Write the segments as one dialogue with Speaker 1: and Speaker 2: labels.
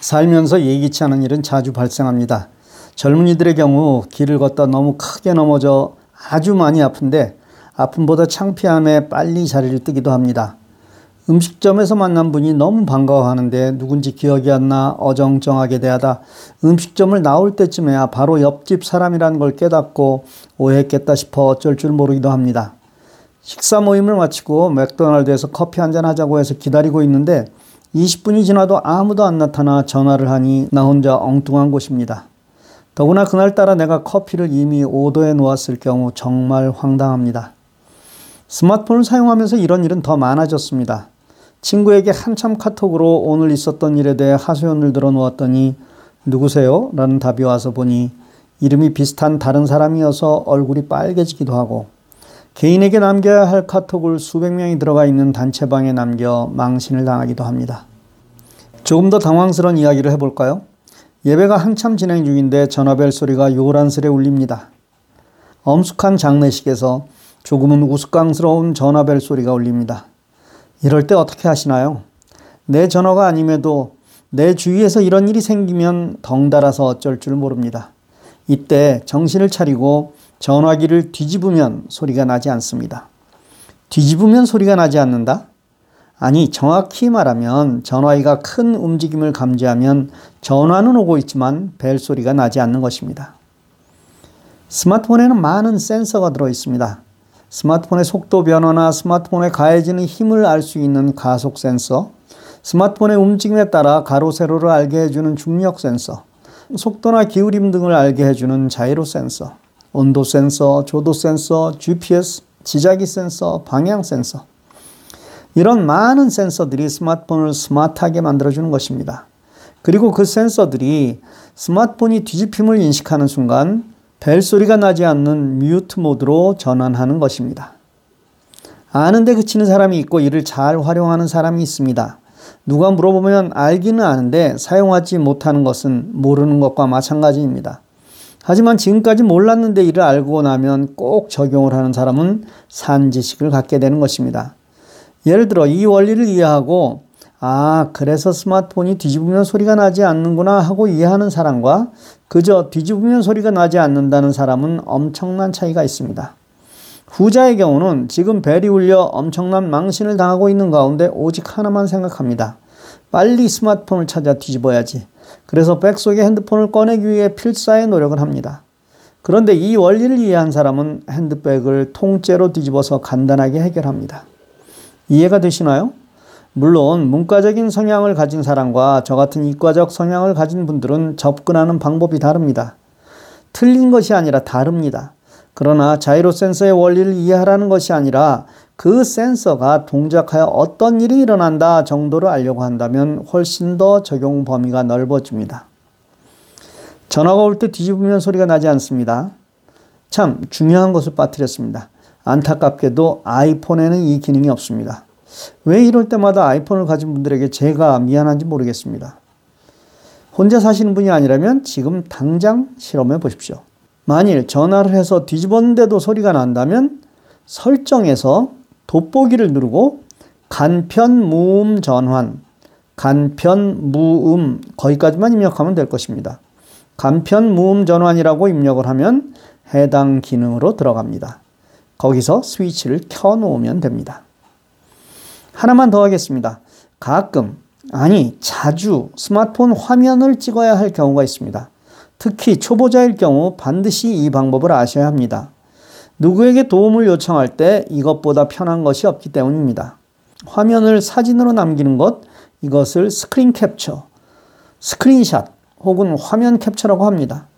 Speaker 1: 살면서 예기치 않은 일은 자주 발생합니다. 젊은이들의 경우 길을 걷다 너무 크게 넘어져 아주 많이 아픈데 아픔보다 창피함에 빨리 자리를 뜨기도 합니다. 음식점에서 만난 분이 너무 반가워하는데 누군지 기억이 안 나 어정쩡하게 대하다 음식점을 나올 때쯤에야 바로 옆집 사람이라는 걸 깨닫고 오해했겠다 싶어 어쩔 줄 모르기도 합니다. 식사 모임을 마치고 맥도날드에서 커피 한잔 하자고 해서 기다리고 있는데 20분이 지나도 아무도 안 나타나 전화를 하니 나 혼자 엉뚱한 곳입니다. 더구나 그날따라 내가 커피를 이미 오더해 놓았을 경우 정말 황당합니다. 스마트폰을 사용하면서 이런 일은 더 많아졌습니다. 친구에게 한참 카톡으로 오늘 있었던 일에 대해 하소연을 들어 놓았더니 누구세요? 라는 답이 와서 보니 이름이 비슷한 다른 사람이어서 얼굴이 빨개지기도 하고 개인에게 남겨야 할 카톡을 수백 명이 들어가 있는 단체방에 남겨 망신을 당하기도 합니다. 조금 더 당황스러운 이야기를 해볼까요? 예배가 한참 진행 중인데 전화벨 소리가 요란스레 울립니다. 엄숙한 장례식에서 조금은 우스꽝스러운 전화벨 소리가 울립니다. 이럴 때 어떻게 하시나요? 내 전화가 아님에도 내 주위에서 이런 일이 생기면 덩달아서 어쩔 줄 모릅니다. 이때 정신을 차리고 전화기를 뒤집으면 소리가 나지 않습니다. 뒤집으면 소리가 나지 않는다? 아니, 정확히 말하면 전화기가 큰 움직임을 감지하면 전화는 오고 있지만 벨 소리가 나지 않는 것입니다. 스마트폰에는 많은 센서가 들어 있습니다. 스마트폰의 속도 변화나 스마트폰에 가해지는 힘을 알 수 있는 가속 센서, 스마트폰의 움직임에 따라 가로 세로를 알게 해주는 중력 센서, 속도나 기울임 등을 알게 해주는 자이로 센서, 온도 센서, 조도 센서, GPS, 지자기 센서, 방향 센서. 이런 많은 센서들이 스마트폰을 스마트하게 만들어주는 것입니다. 그리고 그 센서들이 스마트폰이 뒤집힘을 인식하는 순간 벨소리가 나지 않는 뮤트 모드로 전환하는 것입니다. 아는데 그치는 사람이 있고 이를 잘 활용하는 사람이 있습니다. 누가 물어보면 알기는 아는데 사용하지 못하는 것은 모르는 것과 마찬가지입니다. 하지만 지금까지 몰랐는데 이를 알고 나면 꼭 적용을 하는 사람은 산지식을 갖게 되는 것입니다. 예를 들어 이 원리를 이해하고 아, 그래서 스마트폰이 뒤집으면 소리가 나지 않는구나 하고 이해하는 사람과 그저 뒤집으면 소리가 나지 않는다는 사람은 엄청난 차이가 있습니다. 후자의 경우는 지금 벨이 울려 엄청난 망신을 당하고 있는 가운데 오직 하나만 생각합니다. 빨리 스마트폰을 찾아 뒤집어야지. 그래서 백 속에 핸드폰을 꺼내기 위해 필사의 노력을 합니다. 그런데 이 원리를 이해한 사람은 핸드백을 통째로 뒤집어서 간단하게 해결합니다. 이해가 되시나요? 물론 문과적인 성향을 가진 사람과 저 같은 이과적 성향을 가진 분들은 접근하는 방법이 다릅니다. 틀린 것이 아니라 다릅니다. 그러나 자이로 센서의 원리를 이해하라는 것이 아니라 그 센서가 동작하여 어떤 일이 일어난다 정도를 알려고 한다면 훨씬 더 적용 범위가 넓어집니다. 전화가 올 때 뒤집으면 소리가 나지 않습니다. 참 중요한 것을 빠뜨렸습니다. 안타깝게도 아이폰에는 이 기능이 없습니다. 왜 이럴 때마다 아이폰을 가진 분들에게 제가 미안한지 모르겠습니다. 혼자 사시는 분이 아니라면 지금 당장 실험해 보십시오. 만일 전화를 해서 뒤집었는데도 소리가 난다면 설정에서 돋보기를 누르고 간편 무음 전환, 간편 무음 거기까지만 입력하면 될 것입니다. 간편 무음 전환이라고 입력을 하면 해당 기능으로 들어갑니다. 거기서 스위치를 켜 놓으면 됩니다. 하나만 더 하겠습니다. 가끔, 아니, 자주 스마트폰 화면을 찍어야 할 경우가 있습니다. 특히 초보자일 경우 반드시 이 방법을 아셔야 합니다. 누구에게 도움을 요청할 때 이것보다 편한 것이 없기 때문입니다. 화면을 사진으로 남기는 것, 이것을 스크린 캡처, 스크린샷 혹은 화면 캡처라고 합니다.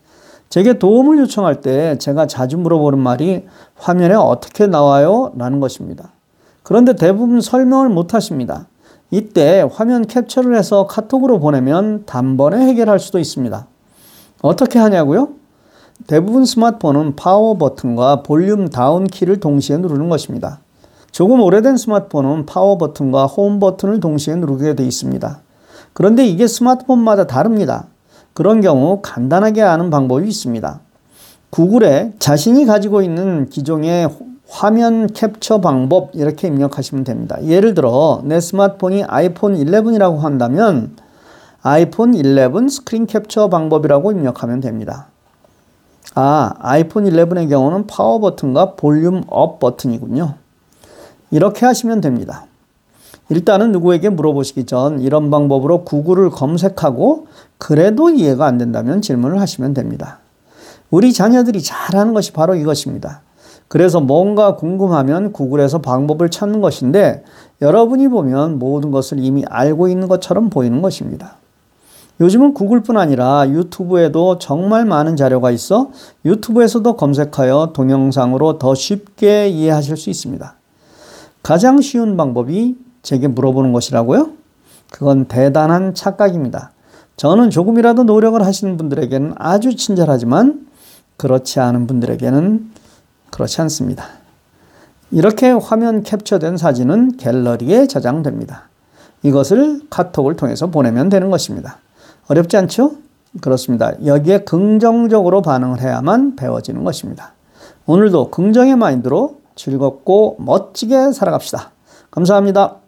Speaker 1: 제게 도움을 요청할 때 제가 자주 물어보는 말이 화면에 어떻게 나와요? 라는 것입니다. 그런데 대부분 설명을 못 하십니다. 이때 화면 캡처를 해서 카톡으로 보내면 단번에 해결할 수도 있습니다. 어떻게 하냐고요? 대부분 스마트폰은 파워 버튼과 볼륨 다운 키를 동시에 누르는 것입니다. 조금 오래된 스마트폰은 파워 버튼과 홈 버튼을 동시에 누르게 되어 있습니다. 그런데 이게 스마트폰마다 다릅니다. 그런 경우 간단하게 아는 방법이 있습니다. 구글에 자신이 가지고 있는 기종의 화면 캡처 방법 이렇게 입력하시면 됩니다. 예를 들어 내 스마트폰이 아이폰 11이라고 한다면 아이폰 11 스크린 캡처 방법이라고 입력하면 됩니다. 아, 아이폰 11의 경우는 파워 버튼과 볼륨 up 버튼이군요. 이렇게 하시면 됩니다. 일단은 누구에게 물어보시기 전 이런 방법으로 구글을 검색하고 그래도 이해가 안 된다면 질문을 하시면 됩니다. 우리 자녀들이 잘하는 것이 바로 이것입니다. 그래서 뭔가 궁금하면 구글에서 방법을 찾는 것인데 여러분이 보면 모든 것을 이미 알고 있는 것처럼 보이는 것입니다. 요즘은 구글뿐 아니라 유튜브에도 정말 많은 자료가 있어 유튜브에서도 검색하여 동영상으로 더 쉽게 이해하실 수 있습니다. 가장 쉬운 방법이 제게 물어보는 것이라고요? 그건 대단한 착각입니다. 저는 조금이라도 노력을 하시는 분들에게는 아주 친절하지만 그렇지 않은 분들에게는 그렇지 않습니다. 이렇게 화면 캡처된 사진은 갤러리에 저장됩니다. 이것을 카톡을 통해서 보내면 되는 것입니다. 어렵지 않죠? 그렇습니다. 여기에 긍정적으로 반응을 해야만 배워지는 것입니다. 오늘도 긍정의 마인드로 즐겁고 멋지게 살아갑시다. 감사합니다.